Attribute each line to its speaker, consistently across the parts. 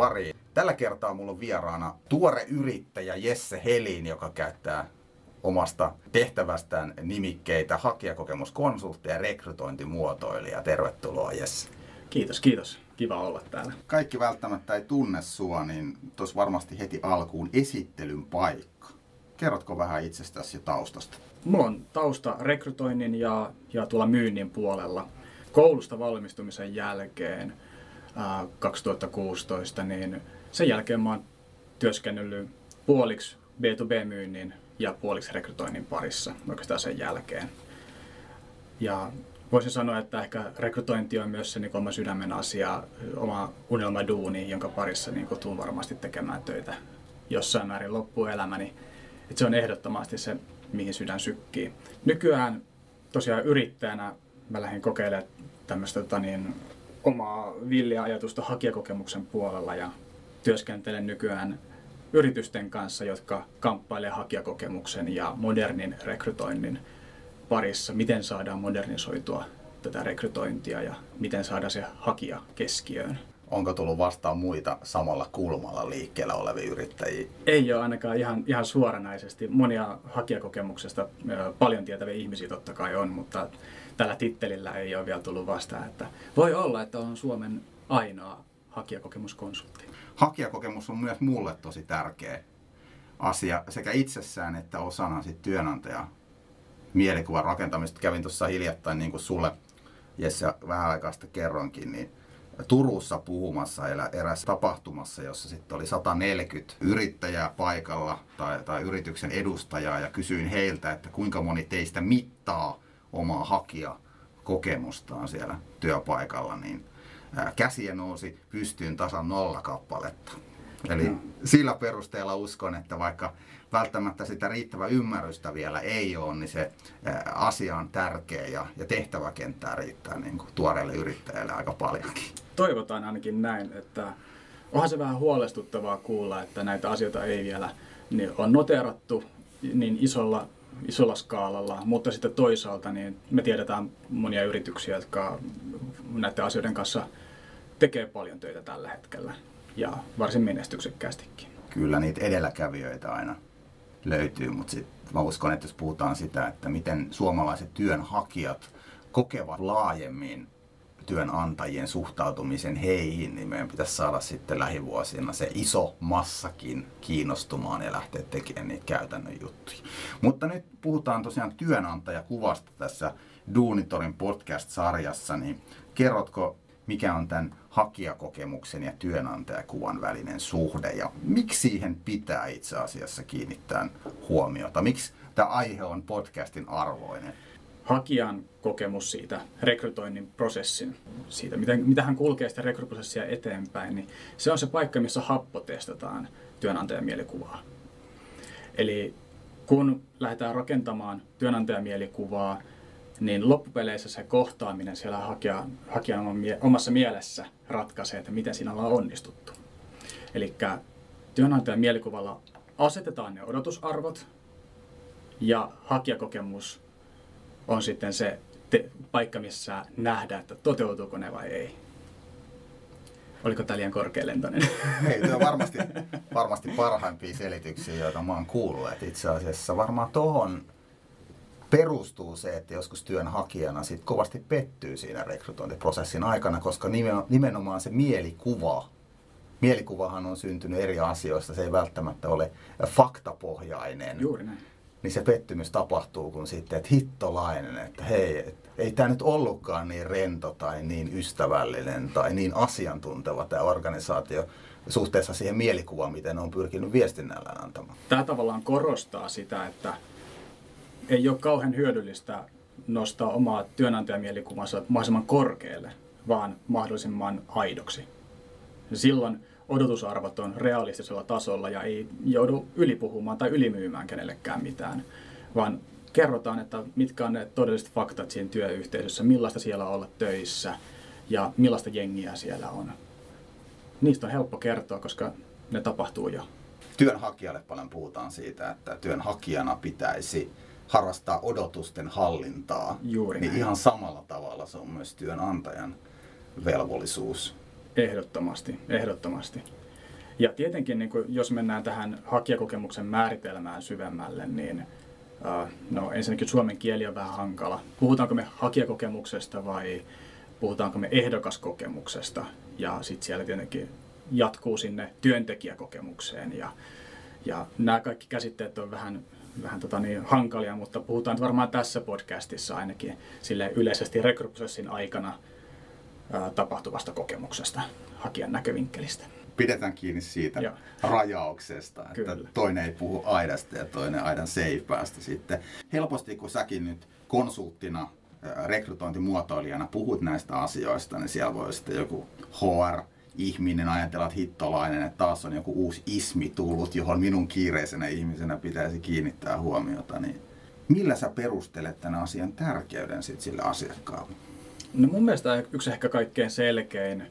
Speaker 1: Pariin. Tällä kertaa mulla on vieraana tuore yrittäjä Jesse Helin, joka käyttää omasta tehtävästään nimikkeitä hakijakokemuskonsultti ja rekrytointimuotoilija. Tervetuloa Jesse.
Speaker 2: Kiitos, kiitos. Kiva olla täällä.
Speaker 1: Kaikki välttämättä ei tunne sua, niin tuossa varmasti heti alkuun esittelyn paikka. Kerrotko vähän itsestäsi ja taustasta?
Speaker 2: Mulla on tausta rekrytoinnin ja, ja tuolla myynnin puolella. Koulusta valmistumisen jälkeen 2016, niin sen jälkeen mä oon työskennellyt puoliksi B2B-myynnin ja puoliksi rekrytoinnin parissa oikeastaan sen jälkeen. Ja voisin sanoa, että ehkä rekrytointi on myös se niin oma sydämen asia, oma unelmaduuni, jonka parissa niin tuun varmasti tekemään töitä jossain määrin loppuelämäni. Että se on ehdottomasti se, mihin sydän sykkii. Nykyään tosiaan yrittäjänä mä lähdin kokeilemaan tämmöistä tota niin, omaa villiä ajatusta hakijakokemuksen puolella ja työskentelen nykyään yritysten kanssa, jotka kamppailevat hakijakokemuksen ja modernin rekrytoinnin parissa. Miten saadaan modernisoitua tätä rekrytointia ja miten saada se hakija keskiöön.
Speaker 1: Onko tullut vastaan muita samalla kulmalla liikkeellä olevia yrittäjiä?
Speaker 2: Ei ole ainakaan ihan, ihan suoranaisesti. Monia hakijakokemuksesta paljon tietäviä ihmisiä totta kai on, mutta tällä tittelillä ei ole vielä tullut vastaan. Että voi olla, että on Suomen ainoa hakijakokemuskonsultti.
Speaker 1: Hakijakokemus on myös mulle tosi tärkeä asia sekä itsessään että osana sit työnantaja mielikuvan rakentamista. Kävin tuossa hiljattain niin kuin sulle Jesse vähän aikaa sitten kerroinkin, niin Turussa puhumassa erässä tapahtumassa, jossa sitten oli 140 yrittäjää paikalla tai, tai yrityksen edustajaa ja kysyin heiltä, että kuinka moni teistä mittaa omaa hakijakokemustaan siellä työpaikalla, niin käsiä nousi pystyyn tasan nolla kappaletta. Eli no. sillä perusteella uskon, että vaikka välttämättä sitä riittävää ymmärrystä vielä ei ole, niin se asia on tärkeä ja, ja tehtäväkenttää riittää niin kuin tuoreelle yrittäjälle aika paljonkin.
Speaker 2: Toivotaan ainakin näin, että onhan se vähän huolestuttavaa kuulla, että näitä asioita ei vielä niin on noterattu niin isolla, isolla skaalalla, mutta sitten toisaalta niin me tiedetään monia yrityksiä, jotka näiden asioiden kanssa tekee paljon töitä tällä hetkellä ja varsin menestyksekkäästikin.
Speaker 1: Kyllä niitä edelläkävijöitä aina löytyy, mutta sit mä uskon, että jos puhutaan sitä, että miten suomalaiset työnhakijat kokevat laajemmin työnantajien suhtautumisen heihin, niin meidän pitäisi saada sitten lähivuosina se iso massakin kiinnostumaan ja lähteä tekemään niitä käytännön juttuja. Mutta nyt puhutaan tosiaan työnantajakuvasta tässä Duunitorin podcast-sarjassa, niin kerrotko mikä on tämän hakijakokemuksen ja työnantajakuvan välinen suhde ja miksi siihen pitää itse asiassa kiinnittää huomiota? Miksi tämä aihe on podcastin arvoinen?
Speaker 2: Hakijan kokemus siitä rekrytoinnin prosessin, siitä miten, mitä hän kulkee sitä rekryprosessia eteenpäin, niin se on se paikka, missä happo testataan työnantajan mielikuvaa. Eli kun lähdetään rakentamaan työnantajan mielikuvaa, niin loppupeleissä se kohtaaminen siellä hakijan, hakijan omassa mielessä ratkaisee, että miten siinä ollaan onnistuttu. Eli työnantajan mielikuvalla asetetaan ne odotusarvot ja hakijakokemus on sitten se te- paikka, missä nähdään, että toteutuuko ne vai ei. Oliko tämä liian korkealentoinen?
Speaker 1: Ei, tämä on varmasti, varmasti parhaimpia selityksiä, joita mä oon kuullut. Että itse asiassa varmaan tuohon perustuu se, että joskus työnhakijana sit kovasti pettyy siinä rekrytointiprosessin aikana, koska nimenomaan se mielikuva, mielikuvahan on syntynyt eri asioista, se ei välttämättä ole faktapohjainen.
Speaker 2: Juuri näin.
Speaker 1: Niin se pettymys tapahtuu, kun sitten, että hittolainen, että hei, et, ei tämä nyt ollutkaan niin rento tai niin ystävällinen tai niin asiantunteva tämä organisaatio suhteessa siihen mielikuvaan, miten on pyrkinyt viestinnällä antamaan.
Speaker 2: Tämä tavallaan korostaa sitä, että ei ole kauhean hyödyllistä nostaa omaa työnantajamielikuvaa mahdollisimman korkealle, vaan mahdollisimman aidoksi. Silloin odotusarvot on realistisella tasolla ja ei joudu ylipuhumaan tai ylimyymään kenellekään mitään, vaan kerrotaan, että mitkä on ne todelliset faktat siinä työyhteisössä, millaista siellä on olla töissä ja millaista jengiä siellä on. Niistä on helppo kertoa, koska ne tapahtuu jo.
Speaker 1: Työnhakijalle paljon puhutaan siitä, että työnhakijana pitäisi harrastaa odotusten hallintaa,
Speaker 2: Juuri
Speaker 1: niin
Speaker 2: näin.
Speaker 1: ihan samalla tavalla se on myös työnantajan velvollisuus
Speaker 2: Ehdottomasti, ehdottomasti. Ja tietenkin, niin kuin, jos mennään tähän hakijakokemuksen määritelmään syvemmälle, niin uh, no, ensinnäkin suomen kieli on vähän hankala. Puhutaanko me hakijakokemuksesta vai puhutaanko me ehdokaskokemuksesta? Ja sitten siellä tietenkin jatkuu sinne työntekijäkokemukseen. Ja, ja nämä kaikki käsitteet on vähän, vähän tota niin, hankalia, mutta puhutaan varmaan tässä podcastissa ainakin sille yleisesti rekryprosessin aikana tapahtuvasta kokemuksesta hakijan näkövinkkelistä.
Speaker 1: Pidetään kiinni siitä Joo. rajauksesta, että Kyllä. toinen ei puhu aidasta ja toinen aidan seipäästä sitten. Helposti kun säkin nyt konsulttina rekrytointimuotoilijana puhut näistä asioista, niin siellä voi sitten joku HR ihminen ajatella, että hittolainen, että taas on joku uusi ismi tullut, johon minun kiireisenä ihmisenä pitäisi kiinnittää huomiota, niin millä sä perustelet tämän asian tärkeyden sit sille asiakkaalle?
Speaker 2: No mun mielestä yksi ehkä kaikkein selkein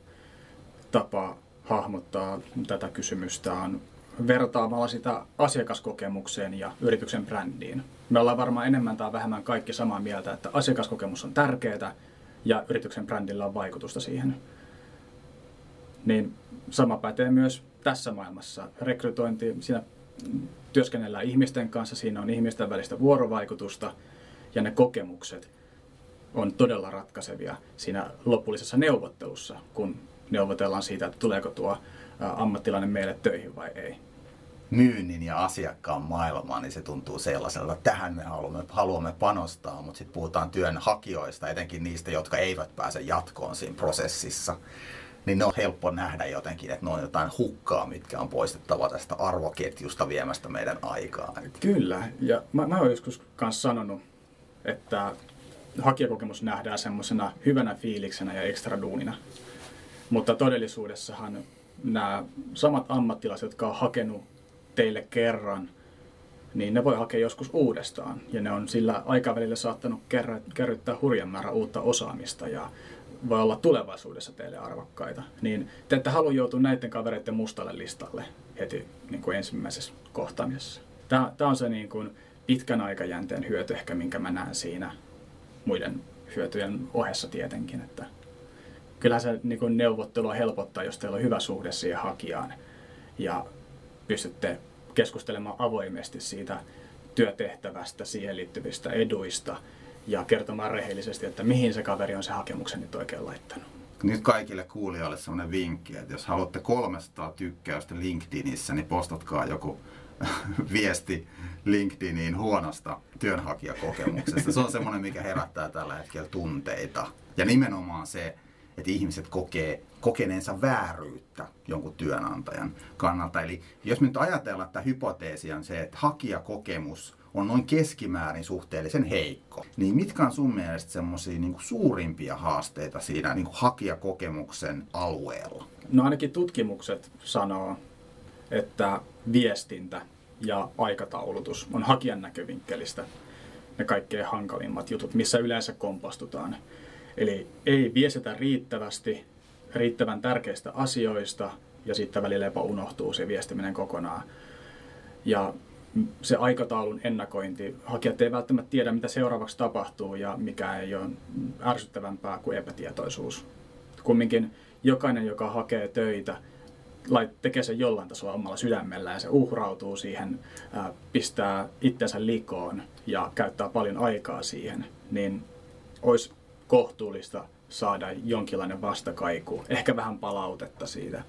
Speaker 2: tapa hahmottaa tätä kysymystä on vertaamalla sitä asiakaskokemukseen ja yrityksen brändiin. Me ollaan varmaan enemmän tai vähemmän kaikki samaa mieltä, että asiakaskokemus on tärkeää ja yrityksen brändillä on vaikutusta siihen niin sama pätee myös tässä maailmassa. Rekrytointi, siinä työskennellään ihmisten kanssa, siinä on ihmisten välistä vuorovaikutusta ja ne kokemukset on todella ratkaisevia siinä lopullisessa neuvottelussa, kun neuvotellaan siitä, että tuleeko tuo ammattilainen meille töihin vai ei.
Speaker 1: Myynnin ja asiakkaan maailma, niin se tuntuu sellaiselta, että tähän me haluamme, haluamme panostaa, mutta sitten puhutaan työnhakijoista, etenkin niistä, jotka eivät pääse jatkoon siinä prosessissa niin ne on helppo nähdä jotenkin, että ne on jotain hukkaa, mitkä on poistettava tästä arvoketjusta viemästä meidän aikaa.
Speaker 2: Kyllä, ja mä, mä oon joskus kanssa sanonut, että hakijakokemus nähdään semmoisena hyvänä fiiliksenä ja ekstra duunina. Mutta todellisuudessahan nämä samat ammattilaiset, jotka on hakenut teille kerran, niin ne voi hakea joskus uudestaan. Ja ne on sillä aikavälillä saattanut kerryttää hurjan määrä uutta osaamista ja voi olla tulevaisuudessa teille arvokkaita, niin te ette halua joutua näiden kavereiden mustalle listalle heti niin kuin ensimmäisessä kohtaamisessa. Tämä, tämä on se niin kuin pitkän aikajänteen hyöty ehkä, minkä mä näen siinä muiden hyötyjen ohessa tietenkin. Että kyllähän se niin kuin neuvottelua helpottaa, jos teillä on hyvä suhde siihen hakijaan ja pystytte keskustelemaan avoimesti siitä työtehtävästä, siihen liittyvistä eduista – ja kertomaan rehellisesti, että mihin se kaveri on se hakemuksen nyt oikein laittanut.
Speaker 1: Nyt kaikille kuulijoille sellainen vinkki, että jos haluatte 300 tykkäystä LinkedInissä, niin postatkaa joku viesti LinkedIniin huonosta työnhakijakokemuksesta. Se on semmoinen, mikä herättää tällä hetkellä tunteita. Ja nimenomaan se, että ihmiset kokee kokeneensa vääryyttä jonkun työnantajan kannalta. Eli jos me nyt ajatellaan, että hypoteesi on se, että hakijakokemus on noin keskimäärin suhteellisen heikko. Niin mitkä on sun mielestä semmoisia niin suurimpia haasteita siinä niin hakijakokemuksen alueella?
Speaker 2: No ainakin tutkimukset sanoo, että viestintä ja aikataulutus on hakijan näkövinkkelistä ne kaikkein hankalimmat jutut, missä yleensä kompastutaan. Eli ei viestitä riittävästi riittävän tärkeistä asioista ja sitten välillä jopa unohtuu se viestiminen kokonaan. Ja se aikataulun ennakointi. Hakijat ei välttämättä tiedä, mitä seuraavaksi tapahtuu ja mikä ei ole ärsyttävämpää kuin epätietoisuus. Kumminkin jokainen, joka hakee töitä, tekee sen jollain tasolla omalla sydämellä ja se uhrautuu siihen, pistää itsensä likoon ja käyttää paljon aikaa siihen, niin olisi kohtuullista saada jonkinlainen vastakaiku, ehkä vähän palautetta siitä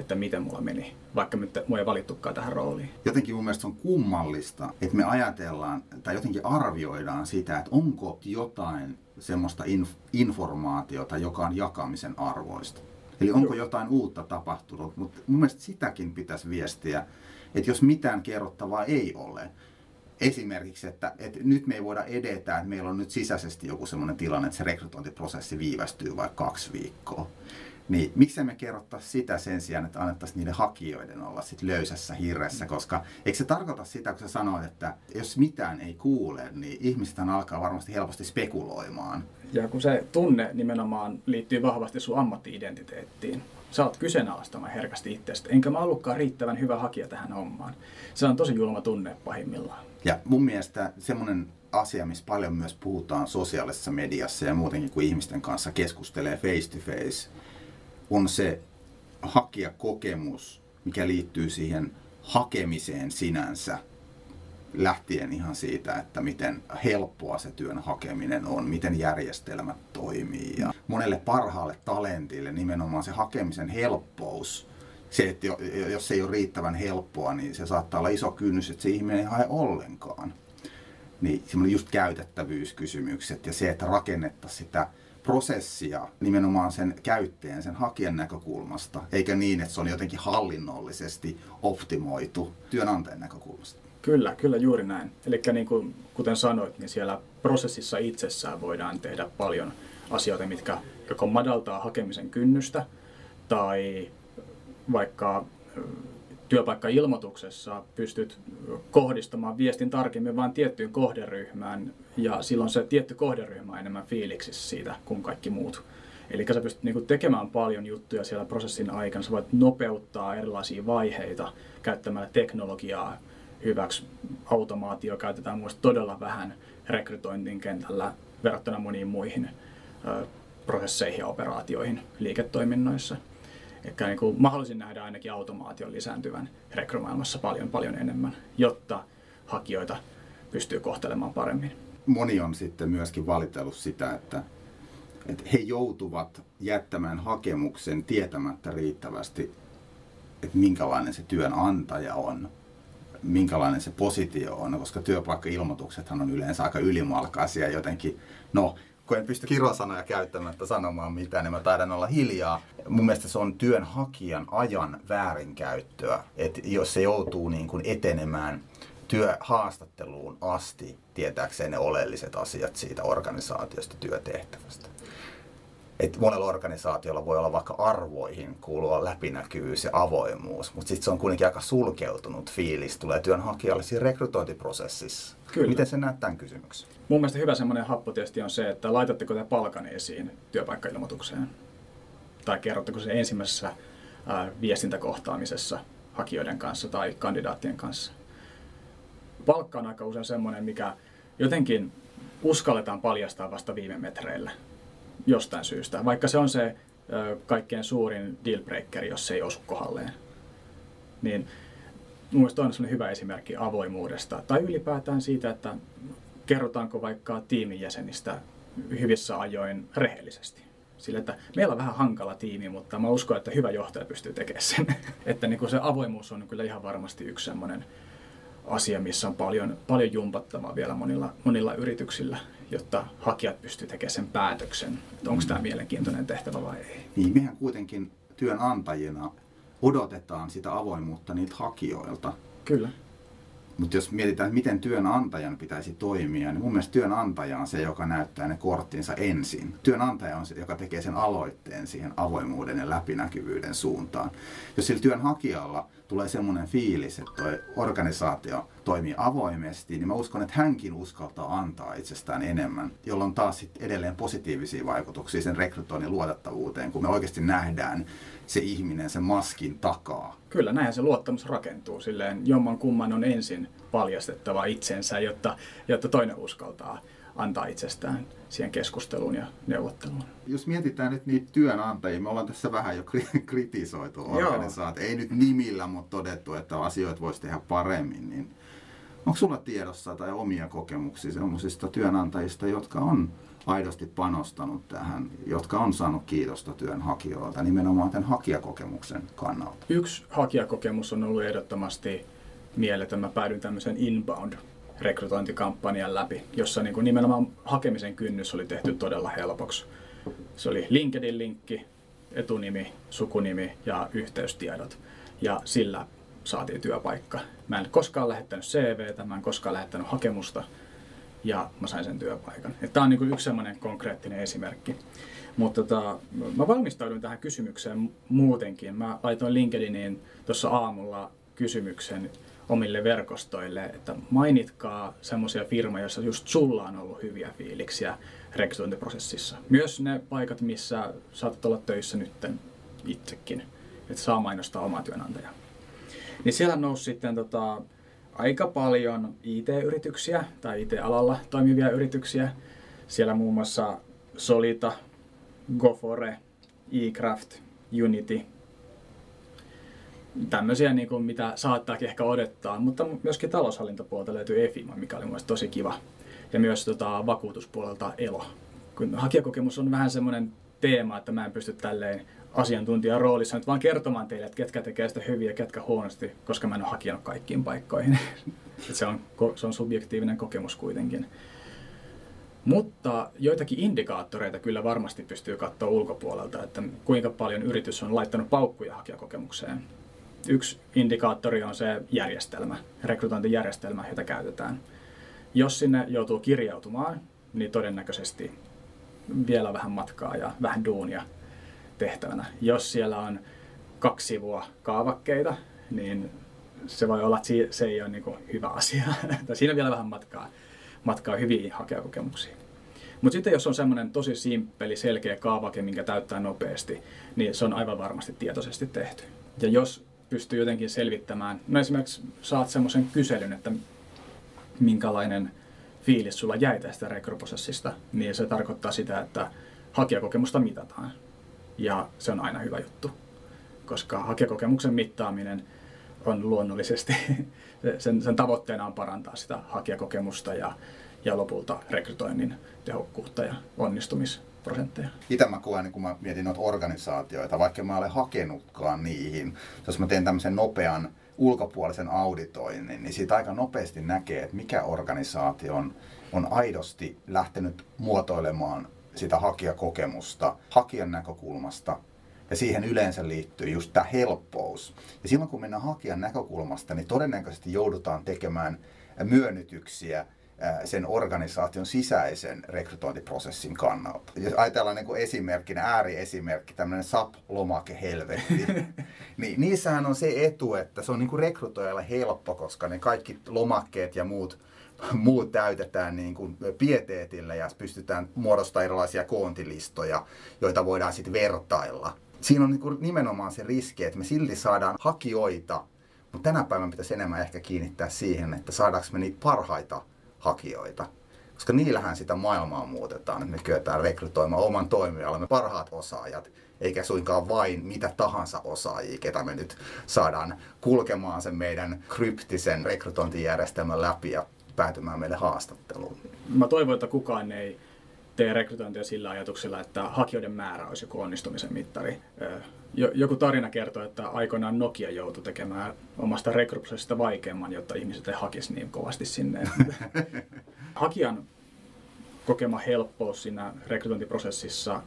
Speaker 2: että miten mulla meni, vaikka mua ei valittukaan tähän rooliin.
Speaker 1: Jotenkin mun mielestä on kummallista, että me ajatellaan tai jotenkin arvioidaan sitä, että onko jotain semmoista inf- informaatiota, joka on jakamisen arvoista. Eli onko jotain uutta tapahtunut, mutta mun mielestä sitäkin pitäisi viestiä, että jos mitään kerrottavaa ei ole, esimerkiksi, että, että nyt me ei voida edetä, että meillä on nyt sisäisesti joku sellainen tilanne, että se rekrytointiprosessi viivästyy vaikka kaksi viikkoa. Niin miksei me kerrottaisi sitä sen sijaan, että annettaisiin niiden hakijoiden olla sit löysässä hirressä, koska eikö se tarkoita sitä, kun sä sanoit, että jos mitään ei kuule, niin ihmiset alkaa varmasti helposti spekuloimaan.
Speaker 2: Ja kun se tunne nimenomaan liittyy vahvasti sun ammatti-identiteettiin. Sä oot kyseenalaistamaan herkästi itsestä. Enkä mä ollutkaan riittävän hyvä hakija tähän hommaan. Se on tosi julma tunne pahimmillaan.
Speaker 1: Ja mun mielestä semmoinen asia, missä paljon myös puhutaan sosiaalisessa mediassa ja muutenkin, kun ihmisten kanssa keskustelee face to face, on se hakijakokemus, mikä liittyy siihen hakemiseen sinänsä, lähtien ihan siitä, että miten helppoa se työn hakeminen on, miten järjestelmät toimii. Ja monelle parhaalle talentille nimenomaan se hakemisen helppous, se, että jos se ei ole riittävän helppoa, niin se saattaa olla iso kynnys, että se ihminen ei hae ollenkaan. Niin semmoinen just käytettävyyskysymykset ja se, että rakennettaisiin sitä prosessia nimenomaan sen käyttäjän, sen hakijan näkökulmasta, eikä niin, että se on jotenkin hallinnollisesti optimoitu työnantajan näkökulmasta.
Speaker 2: Kyllä, kyllä juuri näin. Eli niin kuin, kuten sanoit, niin siellä prosessissa itsessään voidaan tehdä paljon asioita, mitkä joko madaltaa hakemisen kynnystä tai vaikka työpaikkailmoituksessa pystyt kohdistamaan viestin tarkemmin vain tiettyyn kohderyhmään ja silloin se tietty kohderyhmä on enemmän fiiliksissä siitä kuin kaikki muut. Eli sä pystyt niinku tekemään paljon juttuja siellä prosessin aikana. Sä voit nopeuttaa erilaisia vaiheita käyttämällä teknologiaa hyväksi. Automaatio käytetään myös todella vähän rekrytointin kentällä verrattuna moniin muihin prosesseihin ja operaatioihin liiketoiminnoissa. Ehkä niin kuin mahdollisin nähdä ainakin automaation lisääntyvän rekrymaailmassa paljon paljon enemmän, jotta hakijoita pystyy kohtelemaan paremmin.
Speaker 1: Moni on sitten myöskin valitellut sitä, että, että he joutuvat jättämään hakemuksen tietämättä riittävästi, että minkälainen se työnantaja on, minkälainen se positio on, koska työpaikkailmoituksethan on yleensä aika ylimalkaisia jotenkin, no kun en pysty kirosanoja käyttämättä sanomaan mitään, niin mä taidan olla hiljaa. Mun mielestä se on työnhakijan ajan väärinkäyttöä, että jos se joutuu niin kuin etenemään työhaastatteluun asti tietääkseen ne oleelliset asiat siitä organisaatiosta, työtehtävästä että monella organisaatiolla voi olla vaikka arvoihin kuuluva läpinäkyvyys ja avoimuus, mutta sitten se on kuitenkin aika sulkeutunut fiilis, tulee työnhakijalle siinä rekrytointiprosessissa. Kyllä. Miten se näet tämän kysymyksen?
Speaker 2: Mun mielestä hyvä semmoinen happotesti on se, että laitatteko te palkan esiin työpaikkailmoitukseen? Tai kerrotteko se ensimmäisessä ää, viestintäkohtaamisessa hakijoiden kanssa tai kandidaattien kanssa? Palkka on aika usein semmoinen, mikä jotenkin uskalletaan paljastaa vasta viime metreillä jostain syystä, vaikka se on se kaikkein suurin dealbreaker, jos se ei osu kohdalleen. Niin mun mielestä on hyvä esimerkki avoimuudesta tai ylipäätään siitä, että kerrotaanko vaikka tiimin jäsenistä hyvissä ajoin rehellisesti. Sillä, että meillä on vähän hankala tiimi, mutta mä uskon, että hyvä johtaja pystyy tekemään sen. että niin kuin se avoimuus on kyllä ihan varmasti yksi semmoinen asia, missä on paljon, paljon jumpattavaa vielä monilla, monilla yrityksillä, jotta hakijat pystyvät tekemään sen päätöksen, että onko mm. tämä mielenkiintoinen tehtävä vai ei.
Speaker 1: Niin, mehän kuitenkin työnantajina odotetaan sitä avoimuutta niiltä hakijoilta.
Speaker 2: Kyllä.
Speaker 1: Mutta jos mietitään, että miten työnantajan pitäisi toimia, niin mun mielestä työnantaja on se, joka näyttää ne korttinsa ensin. Työnantaja on se, joka tekee sen aloitteen siihen avoimuuden ja läpinäkyvyyden suuntaan. Jos sillä työnhakijalla tulee semmoinen fiilis, että tuo organisaatio toimii avoimesti, niin mä uskon, että hänkin uskaltaa antaa itsestään enemmän, jolloin taas sit edelleen positiivisia vaikutuksia sen rekrytoinnin luotettavuuteen, kun me oikeasti nähdään se ihminen sen maskin takaa.
Speaker 2: Kyllä, näinhän se luottamus rakentuu. Silleen jomman kumman on ensin paljastettava itsensä, jotta, jotta toinen uskaltaa antaa itsestään siihen keskusteluun ja neuvotteluun.
Speaker 1: Jos mietitään nyt niitä työnantajia, me ollaan tässä vähän jo kritisoitu organisaatio. Ei nyt nimillä, mutta todettu, että asioita voisi tehdä paremmin. Niin onko sulla tiedossa tai omia kokemuksia sellaisista työnantajista, jotka on aidosti panostanut tähän, jotka on saanut kiitosta työnhakijoilta nimenomaan tämän hakijakokemuksen kannalta?
Speaker 2: Yksi hakijakokemus on ollut ehdottomasti mieletön. Mä päädyin tämmöisen inbound rekrytointikampanjan läpi, jossa niin kuin nimenomaan hakemisen kynnys oli tehty todella helpoksi. Se oli LinkedIn-linkki, etunimi, sukunimi ja yhteystiedot. Ja sillä saatiin työpaikka. Mä en koskaan lähettänyt CVtä, mä en koskaan lähettänyt hakemusta ja mä sain sen työpaikan. Tämä on niin yksi sellainen konkreettinen esimerkki. Mutta tota, mä valmistauduin tähän kysymykseen muutenkin. Mä laitoin LinkedIniin tuossa aamulla kysymyksen omille verkostoille, että mainitkaa semmoisia firmoja, joissa just sulla on ollut hyviä fiiliksiä rekrytointiprosessissa. Myös ne paikat, missä saatat olla töissä nyt itsekin, että saa mainostaa omaa työnantajaa. Niin siellä nousi sitten tota, aika paljon IT-yrityksiä tai IT-alalla toimivia yrityksiä. Siellä muun muassa Solita, Gofore, eCraft, Unity, tämmöisiä, niin kuin mitä saattaakin ehkä odottaa, mutta myöskin taloushallintopuolta löytyy EFIMA, mikä oli mielestäni tosi kiva. Ja myös tota, vakuutuspuolelta ELO. Kun hakijakokemus on vähän semmoinen teema, että mä en pysty tälleen asiantuntijan roolissa nyt vaan kertomaan teille, että ketkä tekee sitä hyvin ja ketkä huonosti, koska mä en ole hakenut kaikkiin paikkoihin. se, on, se on subjektiivinen kokemus kuitenkin. Mutta joitakin indikaattoreita kyllä varmasti pystyy katsoa ulkopuolelta, että kuinka paljon yritys on laittanut paukkuja hakijakokemukseen. Yksi indikaattori on se järjestelmä, rekrytointijärjestelmä, jota käytetään. Jos sinne joutuu kirjautumaan, niin todennäköisesti vielä vähän matkaa ja vähän duunia tehtävänä. Jos siellä on kaksi sivua kaavakkeita, niin se voi olla, että se ei ole niin hyvä asia. Siinä on vielä vähän matkaa, matkaa hyviin hakejakokemuksiin. Mutta sitten jos on semmoinen tosi simppeli, selkeä kaavake, minkä täyttää nopeasti, niin se on aivan varmasti tietoisesti tehty. Ja jos pystyy jotenkin selvittämään, no esimerkiksi saat semmoisen kyselyn, että minkälainen fiilis sulla jäi tästä rekryprosessista, niin se tarkoittaa sitä, että hakijakokemusta mitataan. Ja se on aina hyvä juttu, koska hakijakokemuksen mittaaminen on luonnollisesti, sen, sen tavoitteena on parantaa sitä hakijakokemusta ja, ja lopulta rekrytoinnin tehokkuutta ja onnistumisprosentteja.
Speaker 1: Itse mä koen, niin kun mä mietin noita organisaatioita, vaikka mä olen hakenutkaan niihin, jos mä teen tämmöisen nopean ulkopuolisen auditoinnin, niin siitä aika nopeasti näkee, että mikä organisaatio on, on aidosti lähtenyt muotoilemaan sitä hakijakokemusta hakijan näkökulmasta ja siihen yleensä liittyy just tämä helppous. Ja silloin kun mennään hakijan näkökulmasta, niin todennäköisesti joudutaan tekemään myönnytyksiä sen organisaation sisäisen rekrytointiprosessin kannalta. Jos ajatellaan niin kuin esimerkkinä, ääriesimerkki, tämmöinen SAP-lomake helvetti, niin niissähän on se etu, että se on niin kuin rekrytoijalle helppo, koska ne kaikki lomakkeet ja muut muut täytetään niin kuin pieteetillä ja pystytään muodostamaan erilaisia koontilistoja, joita voidaan sitten vertailla. Siinä on niin kuin nimenomaan se riski, että me silti saadaan hakijoita, mutta tänä päivänä pitäisi enemmän ehkä kiinnittää siihen, että saadaanko me niitä parhaita hakijoita. Koska niillähän sitä maailmaa muutetaan, että me kyetään rekrytoimaan oman toimialamme parhaat osaajat, eikä suinkaan vain mitä tahansa osaajia, ketä me nyt saadaan kulkemaan sen meidän kryptisen rekrytointijärjestelmän läpi ja päätymään meille haastatteluun.
Speaker 2: Mä toivon, että kukaan ei tee rekrytointia sillä ajatuksella, että hakijoiden määrä olisi joku onnistumisen mittari. Joku tarina kertoo, että aikoinaan Nokia joutui tekemään omasta rekryprosessista vaikeamman, jotta ihmiset ei hakisi niin kovasti sinne. Hakijan kokema helppous siinä rekrytointiprosessissa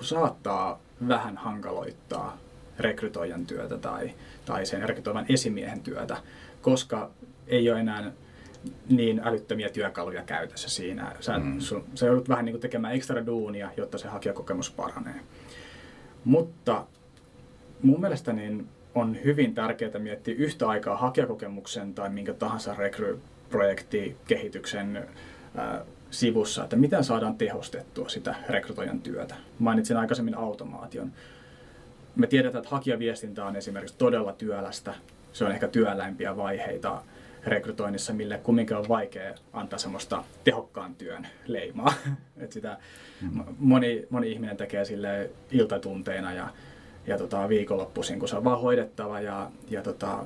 Speaker 2: saattaa vähän hankaloittaa rekrytoijan työtä tai, tai sen rekrytoivan esimiehen työtä, koska ei ole enää niin älyttömiä työkaluja käytössä siinä. Sä, mm. sun, sä joudut vähän niin tekemään ekstra duunia, jotta se hakijakokemus paranee. Mutta mun mielestä niin on hyvin tärkeää miettiä yhtä aikaa hakijakokemuksen tai minkä tahansa rekryprojektikehityksen äh, sivussa, että miten saadaan tehostettua sitä rekrytoijan työtä. Mainitsin aikaisemmin automaation. Me tiedetään, että hakijaviestintä on esimerkiksi todella työlästä. Se on ehkä työläimpiä vaiheita rekrytoinnissa, mille kumminkin on vaikea antaa semmoista tehokkaan työn leimaa. Et sitä mm. moni, moni ihminen tekee sille iltatunteina ja, ja tota, viikonloppuisin, kun se on vaan hoidettava ja, ja tota,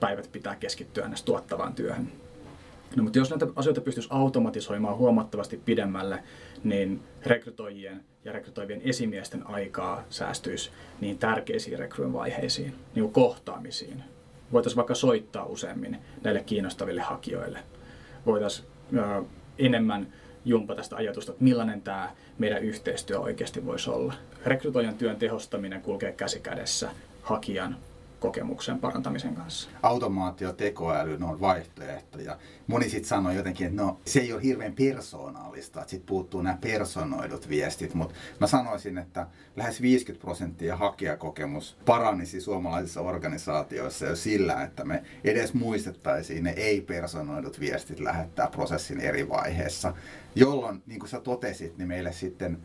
Speaker 2: päivät pitää keskittyä näistä tuottavaan työhön. No, mutta jos näitä asioita pystyisi automatisoimaan huomattavasti pidemmälle, niin rekrytoijien ja rekrytoivien esimiesten aikaa säästyisi niin tärkeisiin rekryyn vaiheisiin, niin kuin kohtaamisiin, voitaisiin vaikka soittaa useammin näille kiinnostaville hakijoille. Voitaisiin enemmän jumpata tästä ajatusta, että millainen tämä meidän yhteistyö oikeasti voisi olla. Rekrytoijan työn tehostaminen kulkee käsi kädessä hakijan kokemuksen parantamisen kanssa.
Speaker 1: Automaatio, tekoäly, ne on vaihtoehtoja. Moni sitten sanoi jotenkin, että no se ei ole hirveän persoonallista, että sitten puuttuu nämä personoidut viestit, mutta mä sanoisin, että lähes 50 prosenttia hakijakokemus paranisi suomalaisissa organisaatioissa jo sillä, että me edes muistettaisiin ne ei-personoidut viestit lähettää prosessin eri vaiheessa, jolloin, niin kuin sä totesit, niin meille sitten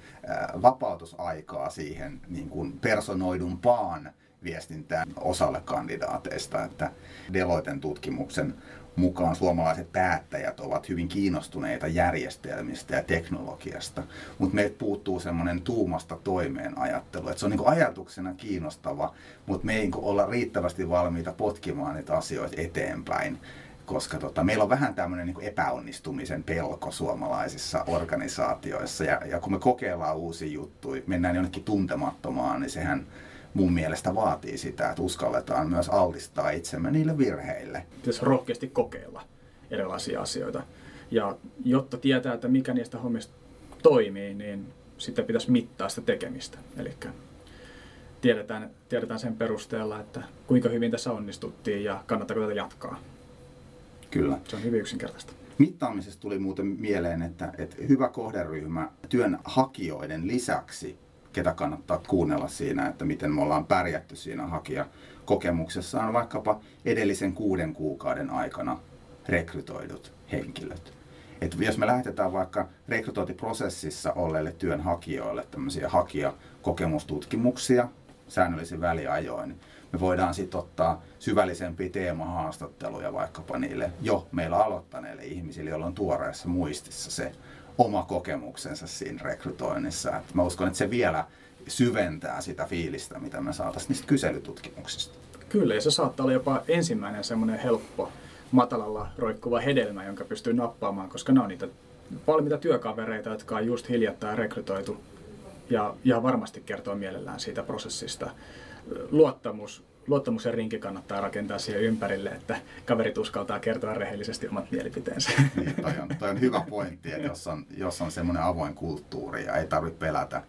Speaker 1: vapautusaikaa siihen niin kuin personoidumpaan viestintään osalle kandidaateista, että Deloiten tutkimuksen mukaan suomalaiset päättäjät ovat hyvin kiinnostuneita järjestelmistä ja teknologiasta, mutta meiltä puuttuu semmoinen tuumasta toimeen ajattelu. Että se on niin ajatuksena kiinnostava, mutta me ei niin olla riittävästi valmiita potkimaan niitä asioita eteenpäin koska tota, meillä on vähän tämmöinen niin epäonnistumisen pelko suomalaisissa organisaatioissa. Ja, ja kun me kokeillaan uusia juttuja, mennään jonnekin tuntemattomaan, niin sehän mun mielestä vaatii sitä, että uskalletaan myös altistaa itsemme niille virheille.
Speaker 2: Pitäisi rohkeasti kokeilla erilaisia asioita. Ja jotta tietää, että mikä niistä hommista toimii, niin sitten pitäisi mittaa sitä tekemistä. Eli tiedetään, tiedetään sen perusteella, että kuinka hyvin tässä onnistuttiin ja kannattaako tätä jatkaa.
Speaker 1: Kyllä.
Speaker 2: Se on hyvin yksinkertaista.
Speaker 1: Mittaamisesta tuli muuten mieleen, että, että hyvä kohderyhmä työnhakijoiden lisäksi, ketä kannattaa kuunnella siinä, että miten me ollaan pärjätty siinä hakijakokemuksessa, on vaikkapa edellisen kuuden kuukauden aikana rekrytoidut henkilöt. Et jos me lähetetään vaikka rekrytointiprosessissa olleille työnhakijoille tämmöisiä hakijakokemustutkimuksia säännöllisin väliajoin, me voidaan sitten ottaa syvällisempiä teemahaastatteluja vaikkapa niille jo meillä aloittaneille ihmisille, joilla on tuoreessa muistissa se oma kokemuksensa siinä rekrytoinnissa. Et mä uskon, että se vielä syventää sitä fiilistä, mitä me saataisiin niistä kyselytutkimuksista.
Speaker 2: Kyllä, ja se saattaa olla jopa ensimmäinen semmoinen helppo matalalla roikkuva hedelmä, jonka pystyy nappaamaan, koska ne on niitä valmiita työkavereita, jotka on just hiljattain rekrytoitu ja ihan varmasti kertoo mielellään siitä prosessista luottamus, luottamuksen rinki kannattaa rakentaa siihen ympärille, että kaverit uskaltaa kertoa rehellisesti omat mielipiteensä.
Speaker 1: Niin, toi, on, toi on hyvä pointti, että jos on, jos on semmoinen avoin kulttuuri ja ei tarvitse pelätä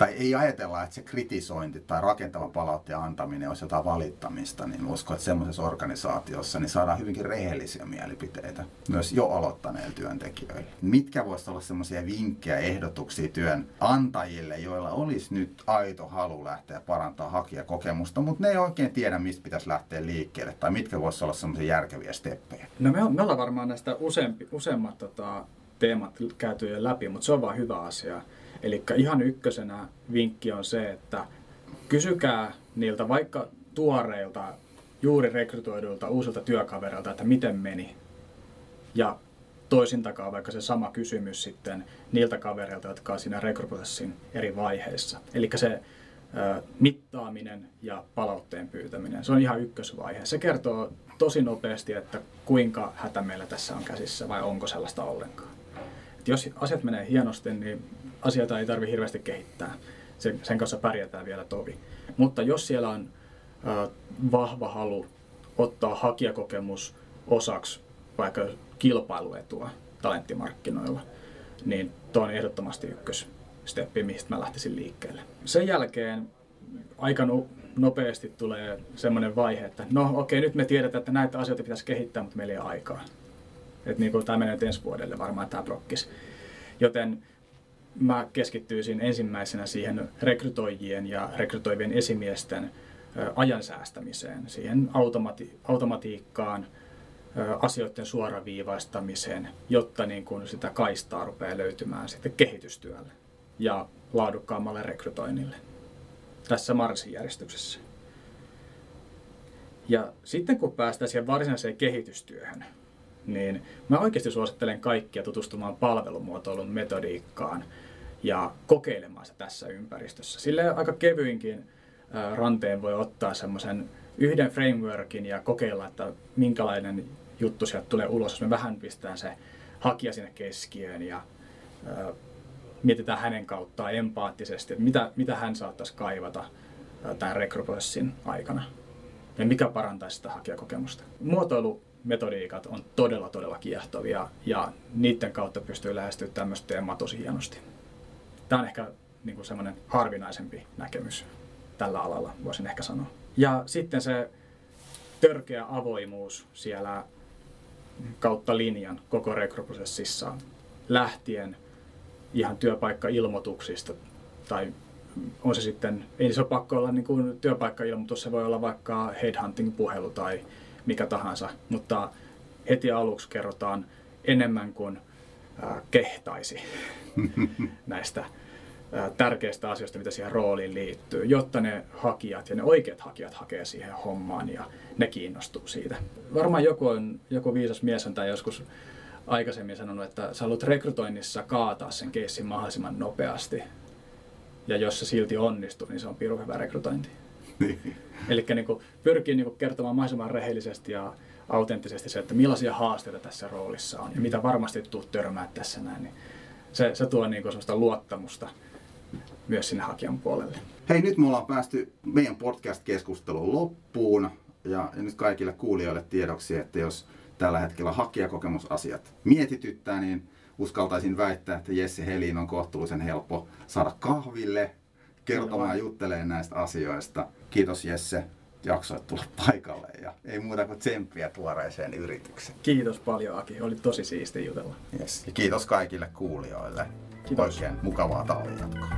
Speaker 1: tai ei ajatella, että se kritisointi tai rakentava palautteen antaminen olisi jotain valittamista, niin uskon, että semmoisessa organisaatiossa niin saadaan hyvinkin rehellisiä mielipiteitä myös jo aloittaneille työntekijöille. Mitkä voisivat olla semmoisia vinkkejä, ehdotuksia työnantajille, joilla olisi nyt aito halu lähteä parantaa hakijakokemusta, mutta ne ei oikein tiedä, mistä pitäisi lähteä liikkeelle, tai mitkä voisivat olla semmoisia järkeviä steppejä?
Speaker 2: No me, me ollaan varmaan näistä useampi, useammat tota, teemat käyty läpi, mutta se on vaan hyvä asia Eli ihan ykkösenä vinkki on se, että kysykää niiltä vaikka tuoreilta, juuri rekrytoiduilta uusilta työkavereilta, että miten meni. Ja toisintakaan vaikka se sama kysymys sitten niiltä kavereilta, jotka on siinä rekryprosessin eri vaiheissa. Eli se mittaaminen ja palautteen pyytäminen, se on ihan ykkösvaihe. Se kertoo tosi nopeasti, että kuinka hätä meillä tässä on käsissä vai onko sellaista ollenkaan. Et jos asiat menee hienosti, niin asioita ei tarvitse hirveästi kehittää. Sen, sen kanssa pärjätään vielä tovi. Mutta jos siellä on äh, vahva halu ottaa hakijakokemus osaksi vaikka kilpailuetua talenttimarkkinoilla, niin tuo on ehdottomasti ykkössteppi, mistä mä lähtisin liikkeelle. Sen jälkeen aika nopeasti tulee semmoinen vaihe, että no okei, nyt me tiedetään, että näitä asioita pitäisi kehittää, mutta meillä ei ole aikaa. Että niin tämä menee ensi vuodelle varmaan tämä prokkis. Joten mä keskittyisin ensimmäisenä siihen rekrytoijien ja rekrytoivien esimiesten ajan säästämiseen, siihen automati- automatiikkaan, asioiden suoraviivaistamiseen, jotta niin kun sitä kaistaa rupeaa löytymään sitten kehitystyölle ja laadukkaammalle rekrytoinnille tässä marssijärjestyksessä. Ja sitten kun päästään siihen varsinaiseen kehitystyöhön, niin mä oikeasti suosittelen kaikkia tutustumaan palvelumuotoilun metodiikkaan ja kokeilemaan se tässä ympäristössä. Sille aika kevyinkin ranteen voi ottaa semmoisen yhden frameworkin ja kokeilla, että minkälainen juttu sieltä tulee ulos, jos me vähän pistään se hakija sinne keskiöön ja mietitään hänen kauttaan empaattisesti, että mitä, mitä hän saattaisi kaivata tämän rekryprosessin aikana ja mikä parantaisi sitä hakijakokemusta. Muotoilu metodiikat on todella, todella kiehtovia ja niiden kautta pystyy lähestymään tämmöistä teemaa tosi hienosti. Tämä on ehkä niin kuin semmoinen harvinaisempi näkemys tällä alalla, voisin ehkä sanoa. Ja sitten se törkeä avoimuus siellä kautta linjan koko rekryprosessissa lähtien ihan työpaikkailmoituksista tai on se sitten, ei se ole pakko olla niin kuin työpaikkailmoitus, se voi olla vaikka headhunting-puhelu tai mikä tahansa, mutta heti aluksi kerrotaan enemmän kuin äh, kehtaisi näistä tärkeistä asioista, mitä siihen rooliin liittyy, jotta ne hakijat ja ne oikeat hakijat hakee siihen hommaan ja ne kiinnostuu siitä. Varmaan joku, on, joku viisas mies on tai joskus aikaisemmin sanonut, että sä haluat rekrytoinnissa kaataa sen keissin mahdollisimman nopeasti. Ja jos se silti onnistuu, niin se on piru hyvä rekrytointi. Niin. Eli niin pyrkii niin kertomaan mahdollisimman rehellisesti ja autenttisesti se, että millaisia haasteita tässä roolissa on ja mitä varmasti tuut törmää tässä näin. Niin se, se tuo niin sellaista luottamusta myös sinne hakijan puolelle.
Speaker 1: Hei, nyt me ollaan päästy meidän podcast-keskustelun loppuun. Ja, ja nyt kaikille kuulijoille tiedoksi, että jos tällä hetkellä hakijakokemusasiat mietityttää, niin uskaltaisin väittää, että Jesse Helin on kohtuullisen helppo saada kahville kertomaan ja juttelemaan näistä asioista. Kiitos Jesse, jaksoit tulla paikalle ja ei muuta kuin tsemppiä tuoreeseen yritykseen.
Speaker 2: Kiitos paljon Aki, oli tosi siisti jutella.
Speaker 1: Yes. Ja kiitos kaikille kuulijoille. Kiitos. Oikein mukavaa talvijatkoa.